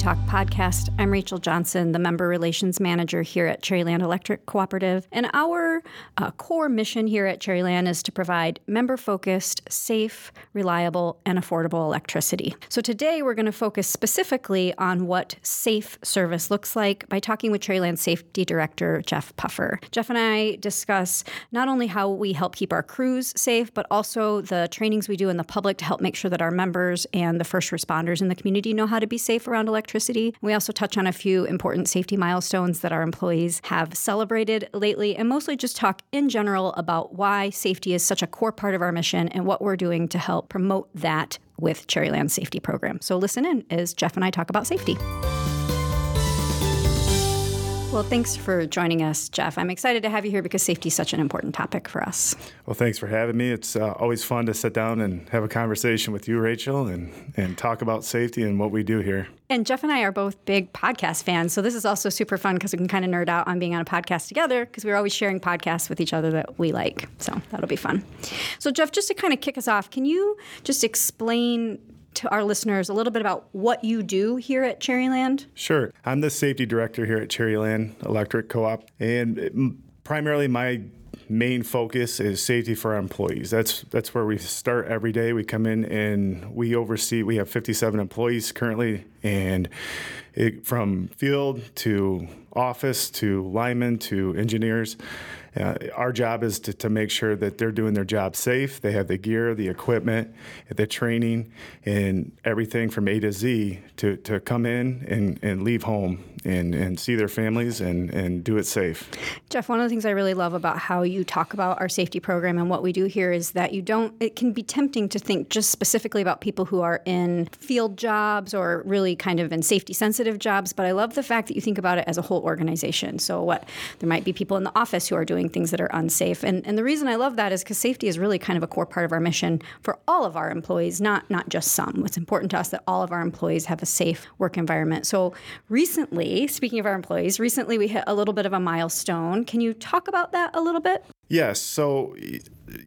Talk podcast. I'm Rachel Johnson, the Member Relations Manager here at Cherryland Electric Cooperative. And our uh, core mission here at Cherryland is to provide member focused, safe, reliable, and affordable electricity. So today we're going to focus specifically on what safe service looks like by talking with Cherryland Safety Director Jeff Puffer. Jeff and I discuss not only how we help keep our crews safe, but also the trainings we do in the public to help make sure that our members and the first responders in the community know how to be safe around electricity. We also touch on a few important safety milestones that our employees have celebrated lately, and mostly just talk in general about why safety is such a core part of our mission and what we're doing to help promote that with Cherryland Safety Program. So listen in as Jeff and I talk about safety. Well, thanks for joining us, Jeff. I'm excited to have you here because safety is such an important topic for us. Well, thanks for having me. It's uh, always fun to sit down and have a conversation with you, Rachel, and, and talk about safety and what we do here. And Jeff and I are both big podcast fans. So this is also super fun because we can kind of nerd out on being on a podcast together because we're always sharing podcasts with each other that we like. So that'll be fun. So, Jeff, just to kind of kick us off, can you just explain to our listeners a little bit about what you do here at Cherryland? Sure. I'm the safety director here at Cherryland Electric Co op. And primarily, my main focus is safety for our employees. That's that's where we start every day. We come in and we oversee. We have 57 employees currently, and it, from field to office to linemen to engineers, uh, our job is to, to make sure that they're doing their job safe. They have the gear, the equipment, the training, and everything from A to Z to, to come in and, and leave home and, and see their families and, and do it safe. Jeff, one of the things I really love about how you talk about our safety program and what we do here is that you don't, it can be tempting to think just specifically about people who are in field jobs or really kind of in safety sensitive jobs, but I love the fact that you think about it as a whole organization. So, what there might be people in the office who are doing things that are unsafe. And, and the reason I love that is because safety is really kind of a core part of our mission for all of our employees, not, not just some. It's important to us that all of our employees have a safe work environment. So, recently, speaking of our employees, recently we hit a little bit of a milestone. Can you talk about that a little bit? Yes. So,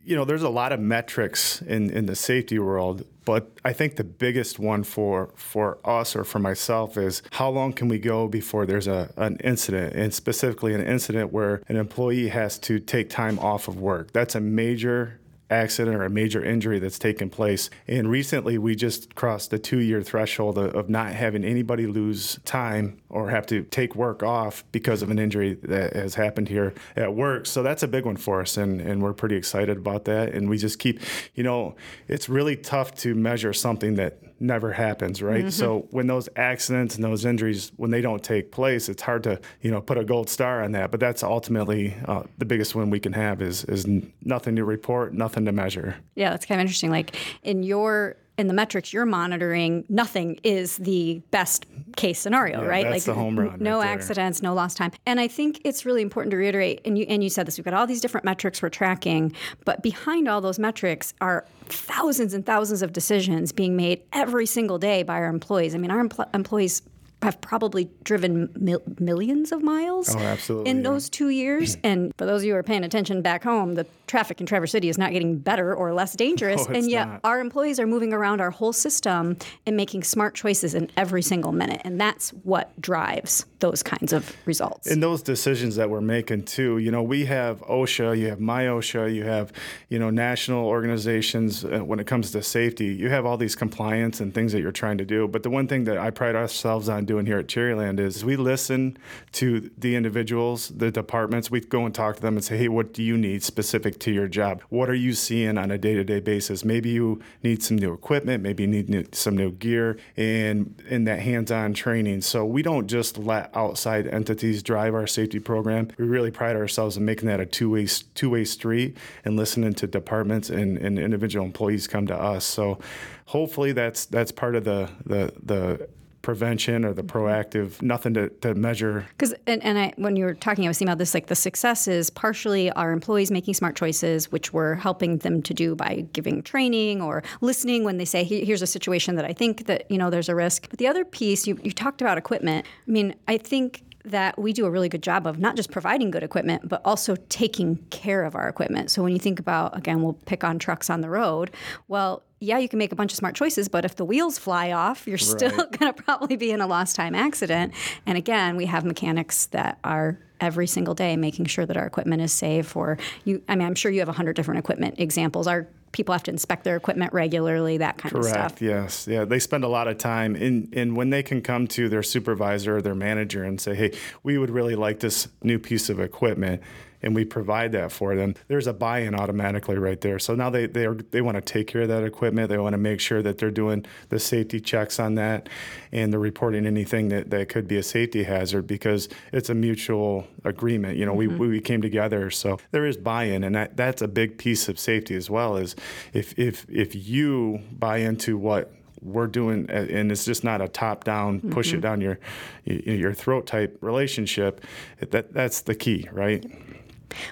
you know, there's a lot of metrics in, in the safety world, but I think the biggest one for for us or for myself is how long can we go before there's a an incident, and specifically an incident where an employee has to take time off of work. That's a major accident or a major injury that's taken place. And recently, we just crossed the two year threshold of not having anybody lose time or have to take work off because of an injury that has happened here at work. So that's a big one for us, and, and we're pretty excited about that. And we just keep, you know, it's really tough to measure something that never happens, right? Mm-hmm. So when those accidents and those injuries, when they don't take place, it's hard to, you know, put a gold star on that. But that's ultimately uh, the biggest one we can have is is nothing to report, nothing to measure. Yeah, that's kind of interesting. Like in your in the metrics you're monitoring, nothing is the best case scenario, yeah, right? That's like the home run. No right accidents, no lost time. And I think it's really important to reiterate, and you and you said this, we've got all these different metrics we're tracking, but behind all those metrics are thousands and thousands of decisions being made every single day by our employees. I mean, our empl- employees have probably driven mil- millions of miles oh, absolutely, in yeah. those two years. and for those of you who are paying attention back home, the traffic in Traverse City is not getting better or less dangerous. No, and yet not. our employees are moving around our whole system and making smart choices in every single minute. And that's what drives those kinds of results. And those decisions that we're making too, you know, we have OSHA, you have MIOSHA, you have, you know, national organizations uh, when it comes to safety. You have all these compliance and things that you're trying to do. But the one thing that I pride ourselves on doing here at Cherryland is we listen to the individuals, the departments. We go and talk to them and say, hey, what do you need specific to your job? What are you seeing on a day to day basis? Maybe you need some new equipment, maybe you need new, some new gear and in that hands on training. So we don't just let outside entities drive our safety program. We really pride ourselves in making that a two way two way street and listening to departments and, and individual employees come to us. So hopefully that's that's part of the the the prevention or the mm-hmm. proactive, nothing to, to measure. Because and, and I, when you were talking, I was thinking about this. Like the success is partially our employees making smart choices, which we're helping them to do by giving training or listening when they say, "Here's a situation that I think that you know there's a risk." But the other piece, you, you talked about equipment. I mean, I think that we do a really good job of not just providing good equipment, but also taking care of our equipment. So when you think about, again, we'll pick on trucks on the road. Well, yeah, you can make a bunch of smart choices, but if the wheels fly off, you're still going to probably be in a lost time accident. And again, we have mechanics that are every single day making sure that our equipment is safe. Or you, I mean, I'm sure you have a hundred different equipment examples. Our people have to inspect their equipment regularly, that kind of stuff. Correct. Yes. Yeah. They spend a lot of time in, and when they can come to their supervisor or their manager and say, "Hey, we would really like this new piece of equipment," and we provide that for them, there's a buy-in automatically right there. So now they they are, they want to take care of that equipment. They want to make sure that they're doing the safety checks on that, and they're reporting anything that, that could be a safety hazard because it's a mutual agreement. You know, we, mm-hmm. we came together, so there is buy-in, and that, that's a big piece of safety as well. Is if if if you buy into what we're doing, and it's just not a top-down, push it mm-hmm. down your your throat type relationship. That that's the key, right?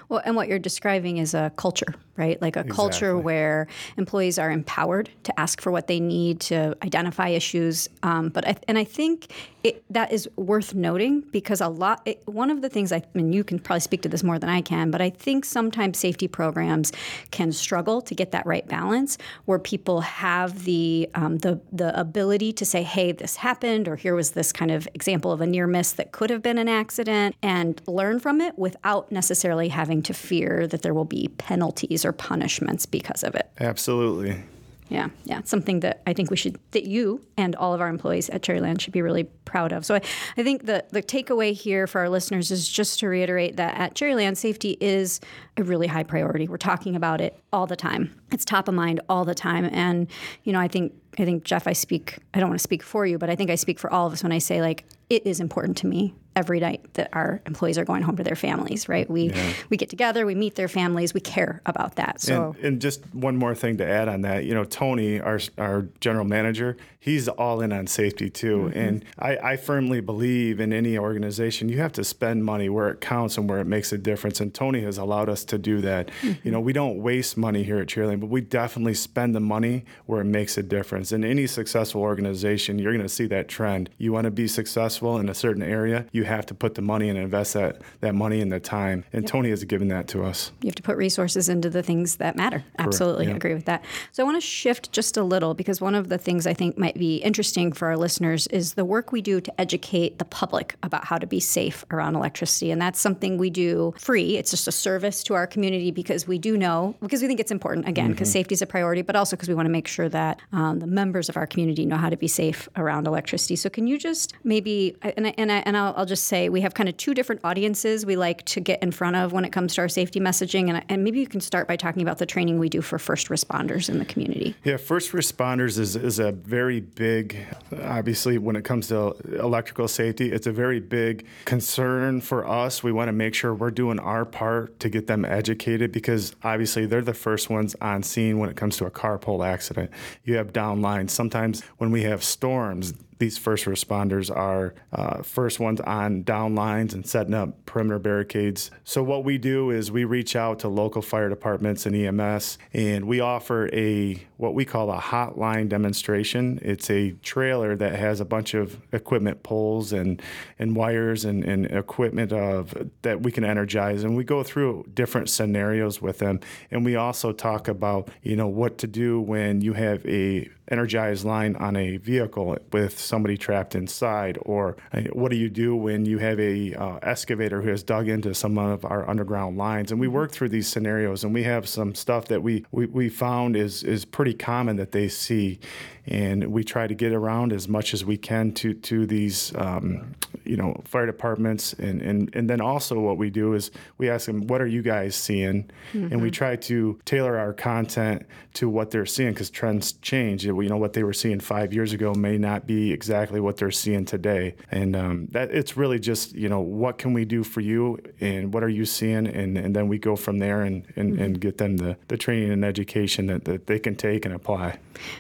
Well, and what you're describing is a culture, right? Like a culture where employees are empowered to ask for what they need to identify issues. Um, but I, and I think it, that is worth noting because a lot. It, one of the things I, I mean, you can probably speak to this more than I can, but I think sometimes safety programs can struggle to get that right balance, where people have the um, the the ability to say, "Hey, this happened," or "Here was this kind of example of a near miss that could have been an accident," and learn from it without necessarily having to fear that there will be penalties or punishments because of it. Absolutely. Yeah, yeah, it's something that I think we should, that you and all of our employees at Cherryland should be really proud of. So I, I think the, the takeaway here for our listeners is just to reiterate that at Cherryland, safety is a really high priority. We're talking about it all the time. It's top of mind all the time. And, you know, I think, I think, Jeff, I speak, I don't want to speak for you, but I think I speak for all of us when I say, like, it is important to me every night that our employees are going home to their families, right? We, we get together, we meet their families, we care about that. So, And, and just one more thing to add on that, you know, Tony, our our general manager, he's all in on safety too. Mm-hmm. And I, I firmly believe in any organization, you have to spend money where it counts and where it makes a difference. And Tony has allowed us to do that. You know, we don't waste money here at Cherryland, but we definitely spend the money where it makes a difference. In any successful organization, you're going to see that trend. You want to be successful in a certain area, you have to put the money and invest that that money and the time. And Tony has given that to us. you have to put resources into the things that matter. Absolutely, I agree with that. So I want to shift just a little because one of the things I think might be interesting for our listeners is the work we do to educate the public about how to be safe around electricity. And that's something we do free. It's just a service to our community because we do know, because we think it's important, again, because safety is a priority, but also because we want to make sure that um, the members of our community know how to be safe around electricity. So can you just maybe, and, I, and, I, and I'll, I'll just say we have kind of two different audiences we like to get in front of when it comes to our safety messaging. And, and maybe you can start by talking about the training we do for first responders in the community. Yeah, first responders is, is a very big, obviously, when it comes to electrical safety, it's a very big concern for us. We want to make sure we're doing our part to get them educated because obviously they're the first ones on scene when it comes to a car pole accident. You have down lines. Sometimes when we have storms, these first responders are uh, first ones on down lines and setting up perimeter barricades. So what we do is we reach out to local fire departments and EMS, and we offer a what we call a hotline demonstration. It's a trailer that has a bunch of equipment poles and and wires and, and equipment of that we can energize, and we go through different scenarios with them, and we also talk about you know what to do when you have a energized line on a vehicle with somebody trapped inside or uh, what do you do when you have a uh, excavator who has dug into some of our underground lines? And we work through these scenarios and we have some stuff that we, we, we found is, is pretty common that they see and we try to get around as much as we can to, to these um, you know fire departments. And, and, and then also what we do is we ask them what are you guys seeing? And we try to tailor our content to what they're seeing because trends change. You know what they were seeing five years ago may not be exactly what they're seeing today. And um, that it's really just you know what can we do for you and what are you seeing? And, and then we go from there and, and, and get them the, the training and education that, that they can take and apply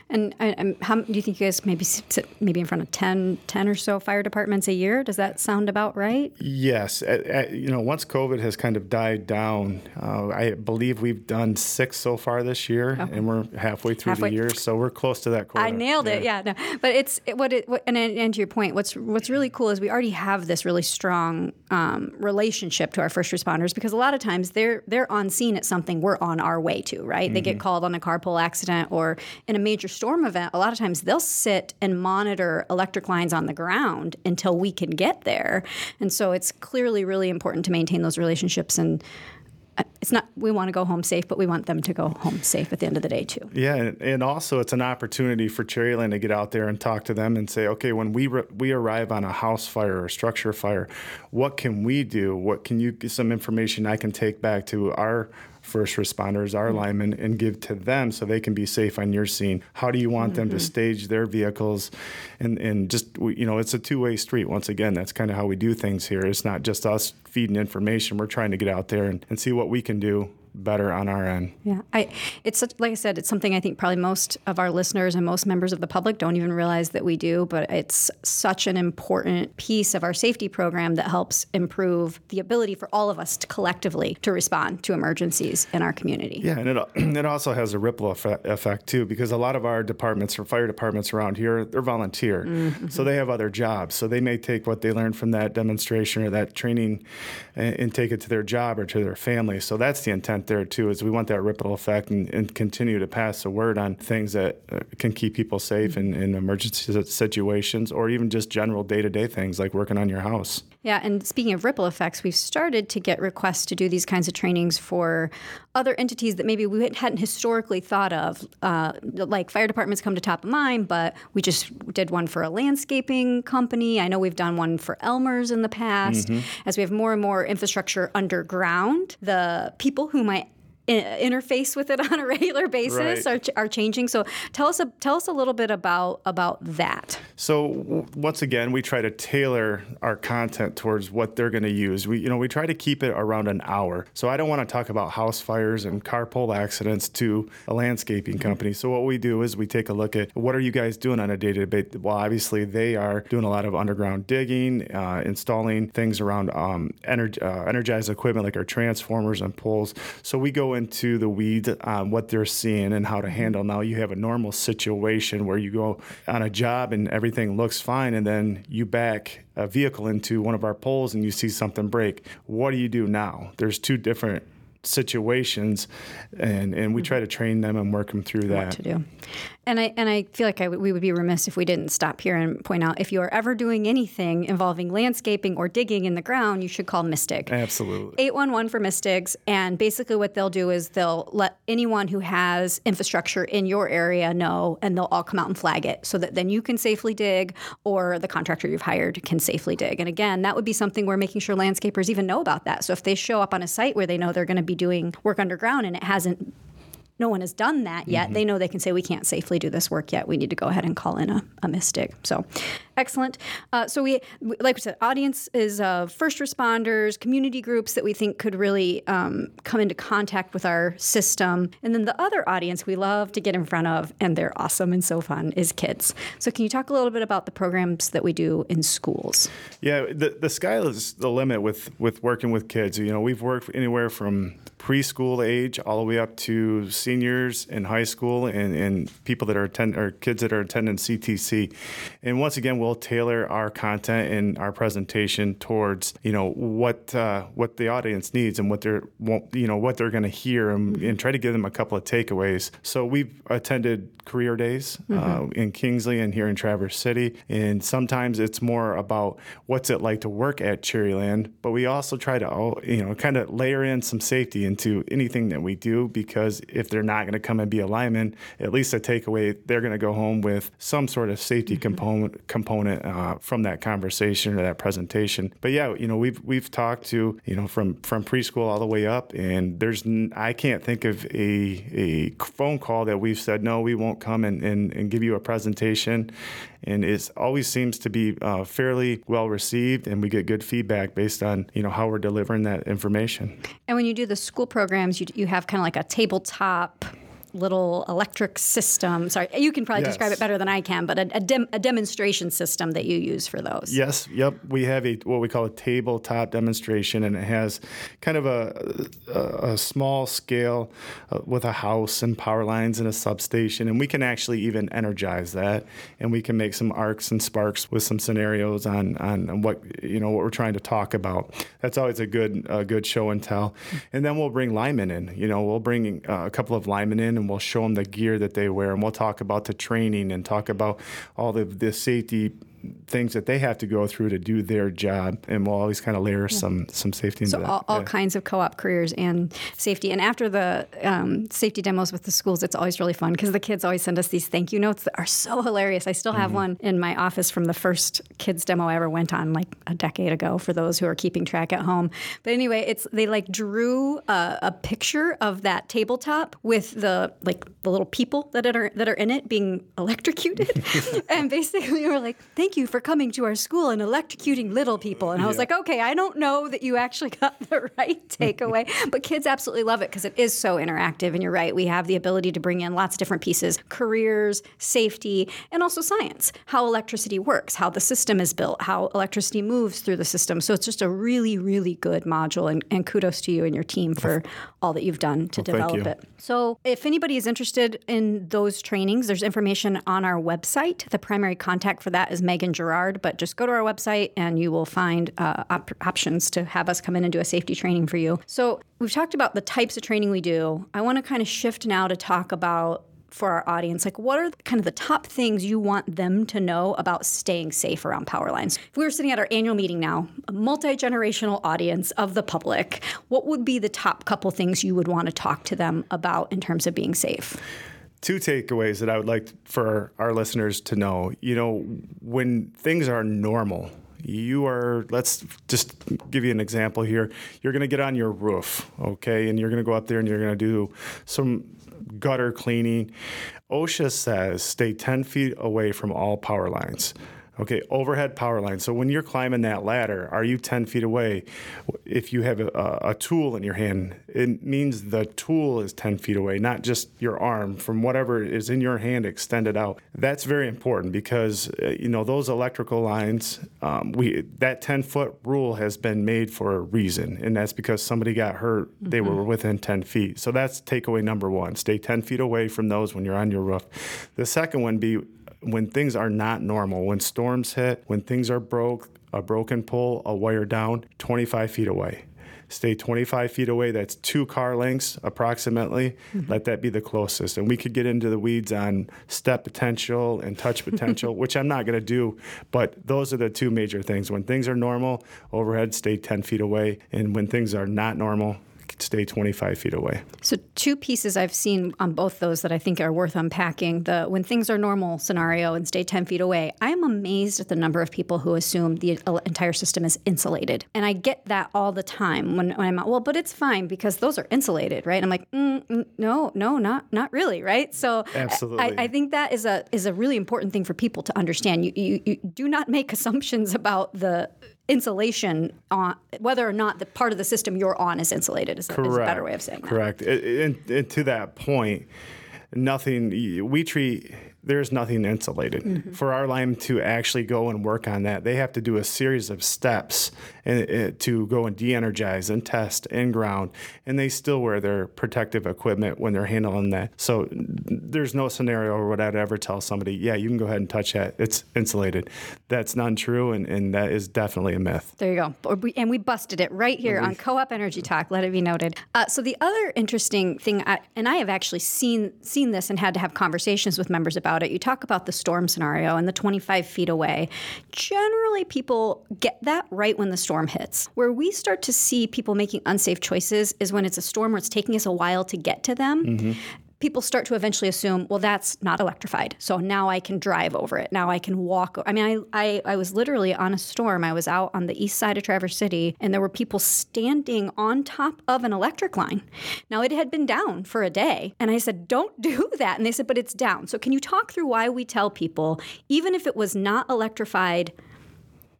And Um, how do you think you guys maybe sit maybe in front of 10, 10 or so fire departments a year? Does that sound about right? Yes. At, at, you know, once COVID has kind of died down, uh, I believe we've done six so far this year, okay. and we're halfway through halfway. the year, so we're close to that quota. I nailed yeah. it. Yeah. No. But it's what it. What, and, and to your point, what's what's really cool is we already have this really strong um, relationship to our first responders because a lot of times they're they're on scene at something we're on our way to. Right. Mm-hmm. They get mm-hmm. called on a car pole accident or in a major storm event. A lot of times they'll sit and monitor electric lines on the ground until we can get there. And so it's clearly really important to maintain those relationships and uh, it's not we want to go home safe, but we want them to go home safe at the end of the day too. Yeah, and also it's an opportunity for Cherryland to get out there and talk to them and say, okay, when we re- we arrive on a house fire or structure fire, what can we do? What can you get some information I can take back to our first responders, our mm-hmm. linemen, and give to them so they can be safe on your scene? How do you want mm-hmm. them to mm-hmm. stage their vehicles? And, and just, you know, it's a two way street. Once again, that's kind of how we do things here. It's not just us feeding information. We're trying to get out there and, and see what we can do better on our end. Yeah, I it's such, like I said, it's something I think probably most of our listeners and most members of the public don't even realize that we do, but it's such an important piece of our safety program that helps improve the ability for all of us to collectively to respond to emergencies in our community. Yeah, and it it also has a ripple effect too because a lot of our departments or fire departments around here, they're volunteer. Mm-hmm. So they have other jobs. So they may take what they learned from that demonstration or that training and, and take it to their job or to their family. So that's the there too. Is we want that ripple effect and, and continue to pass the word on things that uh, can keep people safe in, in emergency situations or even just general day to day things like working on your house. Yeah, and speaking of ripple effects, we've started to get requests to do these kinds of trainings for other entities that maybe we hadn't historically thought of. Uh, like fire departments come to top of mind, but we just did one for a landscaping company. I know we've done one for Elmer's in the past. Mm-hmm. As we have more and more infrastructure underground, the people who might interface with it on a regular basis right. are, are changing. So tell us a, tell us a little bit about about that. So once again, we try to tailor our content towards what they're going to use. We you know we try to keep it around an hour. So I don't want to talk about house fires and car pole accidents to a landscaping company. So what we do is we take a look at what are you guys doing on a day to day. Well, obviously they are doing a lot of underground digging, uh, installing things around um, uh, energized equipment like our transformers and poles. So we go into the weeds on what they're seeing and how to handle. Now you have a normal situation where you go on a job and everything looks fine, and then you back a vehicle into one of our poles and you see something break. What do you do now? There's two different situations and and we mm. try to train them and work them through that what to do and I and I feel like I w- we would be remiss if we didn't stop here and point out if you are ever doing anything involving landscaping or digging in the ground, you should call MISS DIG Absolutely. 811 for MISS DIGs And basically, what they'll do is they'll let anyone who has infrastructure in your area know, and they'll all come out and flag it so that then you can safely dig or the contractor you've hired can safely dig. And again, that would be something we're making sure landscapers even know about that. So if they show up on a site where they know they're going to be doing work underground and it hasn't no one has done that yet, mm-hmm. they know they can say, we can't safely do this work yet. We need to go ahead and call in a, a MISS DIG. So excellent. Uh, so we, like we said, audience is uh, first responders, community groups that we think could really um, come into contact with our system. And then the other audience we love to get in front of, and they're awesome and so fun, is kids. So can you talk a little bit about the programs that we do in schools? Yeah, the, the sky is the limit with, with working with kids. You know, we've worked anywhere from preschool age all the way up to seniors in high school and, and people that are attend or kids that are attending CTC. And once again, we'll tailor our content and our presentation towards you know what uh, what the audience needs and what they're you know what they're going to hear and, and, try to give them a couple of takeaways. So we've attended career days uh, mm-hmm. uh, in Kingsley and here in Traverse City, and sometimes it's more about what's it like to work at Cherryland, but we also try to you know kind of layer in some safety into anything that we do because if they're not going to come and be a lineman, at least a takeaway, they're going to go home with some sort of safety mm-hmm. component component uh, from that conversation or that presentation. But yeah, you know, we've we've talked to you know from from preschool all the way up, and there's I can't think of a a phone call that we've said no, we won't come and, and, and give you a presentation and it always seems to be uh, fairly well received, and we get good feedback based on you know how we're delivering that information. And when you do the school programs, you you have kind of like a tabletop little electric system. Sorry, you can probably Yes. describe it better than I can, but a, a, dem- a demonstration system that you use for those. Yes, yep. We have a what we call a tabletop demonstration, and it has kind of a, a, a small scale uh, with a house and power lines and a substation, and we can actually even energize that, and we can make some arcs and sparks with some scenarios on on what you know what we're trying to talk about. That's always a good a good show and tell, and then we'll bring linemen in. You know, we'll bring uh, a couple of linemen in, and we'll show them the gear that they wear, and we'll talk about the training and talk about all the the safety things that they have to go through to do their job, and we'll always kind of layer some some safety into So that. all, all Yeah. kinds of co-op careers and safety. And after the um, safety demos with the schools, it's always really fun because the kids always send us these thank you notes that are so hilarious. I still have Mm-hmm. one in my office from the first kids demo I ever went on, like a decade ago. For those who are keeping track at home, but anyway, it's they like drew a, a picture of that tabletop with the like the little people that are that are in it being electrocuted, and basically we're like, thank you for coming to our school and electrocuting little people. And I was Yeah. like, okay, I don't know that you actually got the right takeaway, but kids absolutely love it because it is so interactive. And you're right, we have the ability to bring in lots of different pieces careers, safety, and also science, how electricity works, how the system is built, how electricity moves through the system. So it's just a really, really good module. And, and kudos to you and your team for all that you've done to thank develop it. So, if anybody is interested in those trainings, there's information on our website. The primary contact for that is Megan Gerard, but just go to our website and you will find uh, op- options to have us come in and do a safety training for you. So, we've talked about the types of training we do. I want to kind of shift now to talk about for our audience like what are kind of the top things you want them to know about staying safe around power lines if we were sitting at our annual meeting now a multi-generational audience of the public what would be the top couple things you would want to talk to them about in terms of being safe two takeaways that I would like for our listeners to know. You know, when things are normal, you are, let's just give you an example here. You're going to get on your roof, okay? And you're going to go up there and you're going to do some gutter cleaning. OSHA says stay 10 feet away from all power lines. Okay, overhead power lines. So when you're climbing that ladder, are you 10 feet away? If you have a, a tool in your hand, it means the tool is 10 feet away, not just your arm from whatever is in your hand extended out. That's very important because, uh, you know, those electrical lines, um, we that 10 foot rule has been made for a reason, and that's because somebody got hurt. They were within 10 feet. So that's takeaway number one. Stay 10 feet away from those when you're on your roof. The second one be when things are not normal, when storms hit, when things are broke, a broken pole, a wire down, 25 feet away. Stay 25 feet away. That's two car lengths approximately. Mm-hmm. Let that be the closest. And we could get into the weeds on step potential and touch potential, which I'm not going to do. But those are the two major things. When things are normal, overhead, stay 10 feet away. And when things are not normal, stay 25 feet away. So two pieces I've seen on both those that I think are worth unpacking. The when things are normal scenario and stay 10 feet away. I am amazed at the number of people who assume the entire system is insulated. And I get that all the time when, when I'm out, well, but it's fine because those are insulated, right? I'm like, mm, mm, no, no, not not really, right? So I- Absolutely. I, I think that is a is a really important thing for people to understand. You, you, you do not make assumptions about the insulation on whether or not the part of the system you're on is insulated is, is a better way of saying that. Correct. And, and to that point, nothing, we treat, there's nothing insulated. Mm-hmm. For our line to actually go and work on that, they have to do a series of steps and, uh, to go and de energize and test and ground. And they still wear their protective equipment when they're handling that. So there's no scenario where I'd ever tell somebody, yeah, you can go ahead and touch that. It's insulated. That's not true. And, and that is definitely a myth. There you go. And we busted it right here on Co op Energy Talk, let it be noted. Uh, so, the other interesting thing, I, and I have actually seen, seen this and had to have conversations with members about it. You talk about the storm scenario and the 25 feet away. Generally, people get that right when the storm hits. Where we start to see people making unsafe choices is when it's a storm where it's taking us a while to get to them mm-hmm. People start to eventually assume, well, that's not electrified. So now I can drive over it. Now I can walk. I mean, I, I, I was literally on a storm. I was out on the east side of Traverse City, and there were people standing on top of an electric line. Now it had been down for a day. And I said, don't do that. And they said, but it's down. So can you talk through why we tell people, even if it was not electrified,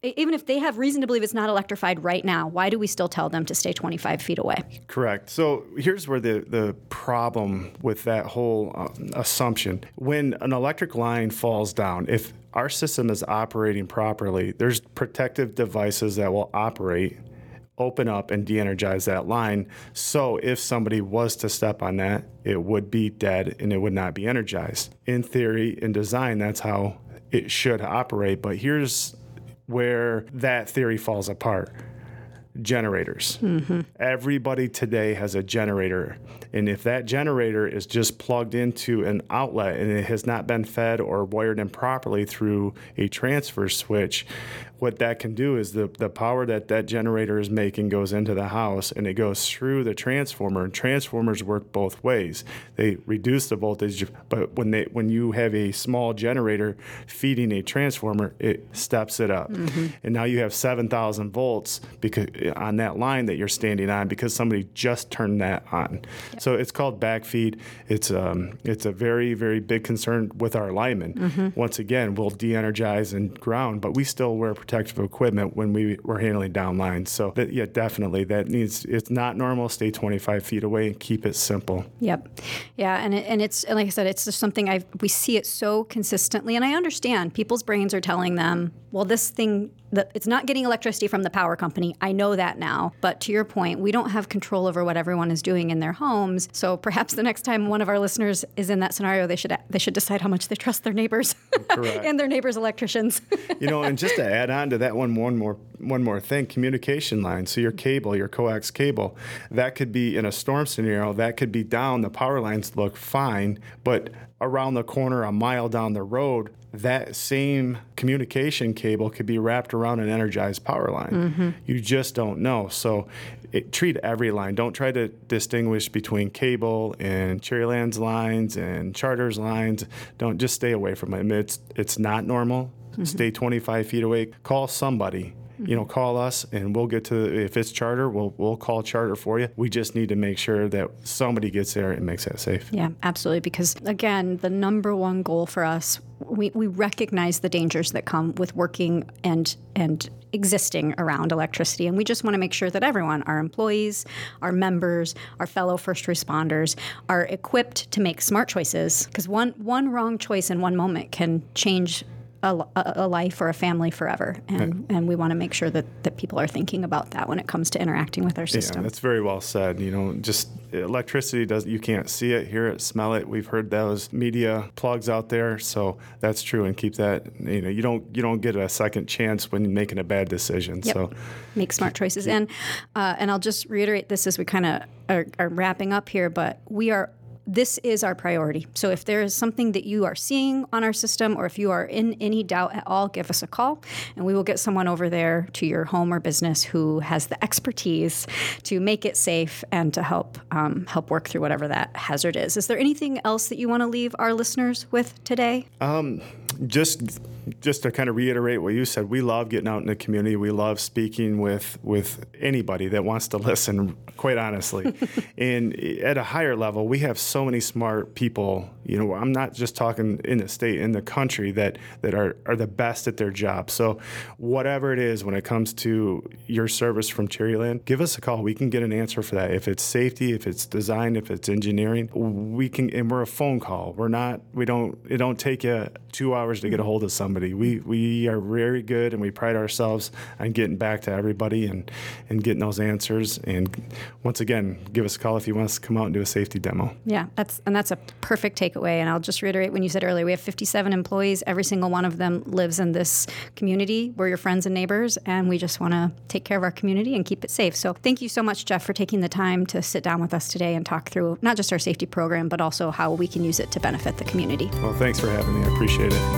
even if they have reason to believe it's not electrified right now, why do we still tell them to stay 25 feet away? Correct. So here's where the, the problem with that whole uh, assumption when an electric line falls down, if our system is operating properly, there's protective devices that will operate open up and de-energize that line. So if somebody was to step on that, it would be dead and it would not be energized. In theory, in design, that's how it should operate. But here's where that theory falls apart generators. Mm-hmm. Everybody today has a generator. And if that generator is just plugged into an outlet and it has not been fed or wired improperly through a transfer switch, what that can do is the, the power that that generator is making goes into the house and it goes through the transformer and transformers work both ways they reduce the voltage but when they when you have a small generator feeding a transformer it steps it up mm-hmm. and now you have 7000 volts because on that line that you're standing on because somebody just turned that on yep. so it's called backfeed it's um it's a very very big concern with our linemen mm-hmm. once again we'll de-energize and ground but we still wear protective equipment when we were handling down lines. So, that, yeah, definitely that needs. It's not normal. Stay 25 feet away and keep it simple. Yep. Yeah, and it, and it's like I said, it's just something I we see it so consistently, and I understand people's brains are telling them, well, this thing the, it's not getting electricity from the power company. I know that now. But to your point, we don't have control over what everyone is doing in their homes. So perhaps the next time one of our listeners is in that scenario, they should they should decide how much they trust their neighbors and their neighbors' electricians. you know, and just to add on to that one, one more one more thing: communication lines. So your cable, your coax cable, that could be in a storm scenario. That could be down. The power lines look fine, but around the corner, a mile down the road, that same communication cable could be wrapped around an energized power line. Mm-hmm. You just don't know. So it, treat every line. Don't try to distinguish between cable and Cherryland's lines and Charter's lines. Don't just stay away from it. It's it's not normal. Mm-hmm. Stay 25 feet away. Call somebody you know, call us and we'll get to if it's charter, we'll we'll call charter for you. We just need to make sure that somebody gets there and makes that safe. Yeah, absolutely. Because again, the number one goal for us, we, we recognize the dangers that come with working and and existing around electricity. And we just want to make sure that everyone, our employees, our members, our fellow first responders, are equipped to make smart choices. Because one one wrong choice in one moment can change a, a, life or a family forever. And, and we want to make sure that, that people are thinking about that when it comes to interacting with our system. Yeah, that's very well said. You know, just electricity does you can't see it, hear it, smell it. We've heard those media plugs out there, so that's true. And keep that. You know, you don't you don't get a second chance when making a bad decision. Yep. So make smart choices. And uh, and I'll just reiterate this as we kind of are, are wrapping up here, but we are this is our priority. So if there is something that you are seeing on our system or if you are in any doubt at all, give us a call and we will get someone over there to your home or business who has the expertise to make it safe and to help um, help work through whatever that hazard is. Is there anything else that you want to leave our listeners with today? Um, just just to kind of reiterate what you said, we love getting out in the community. We love speaking with with anybody that wants to listen. Quite honestly, and at a higher level, we have so many smart people. You know, I'm not just talking in the state, in the country that that are are the best at their job. So, whatever it is, when it comes to your service from Cherryland, give us a call. We can get an answer for that. If it's safety, if it's design, if it's engineering, we can. And we're a phone call. We're not. We don't. It don't take you two hours to get a hold of somebody. We we are very good, and we pride ourselves on getting back to everybody and and getting those answers. And once again, give us a call if you want us to come out and do a safety demo. Yeah, that's and that's a perfect takeaway. And I'll just reiterate when you said earlier, we have 57 employees. Every single one of them lives in this community. We're your friends and neighbors, and we just want to take care of our community and keep it safe. So thank you so much, Jeff, for taking the time to sit down with us today and talk through not just our safety program, but also how we can use it to benefit the community. Well, thanks for having me. I appreciate it.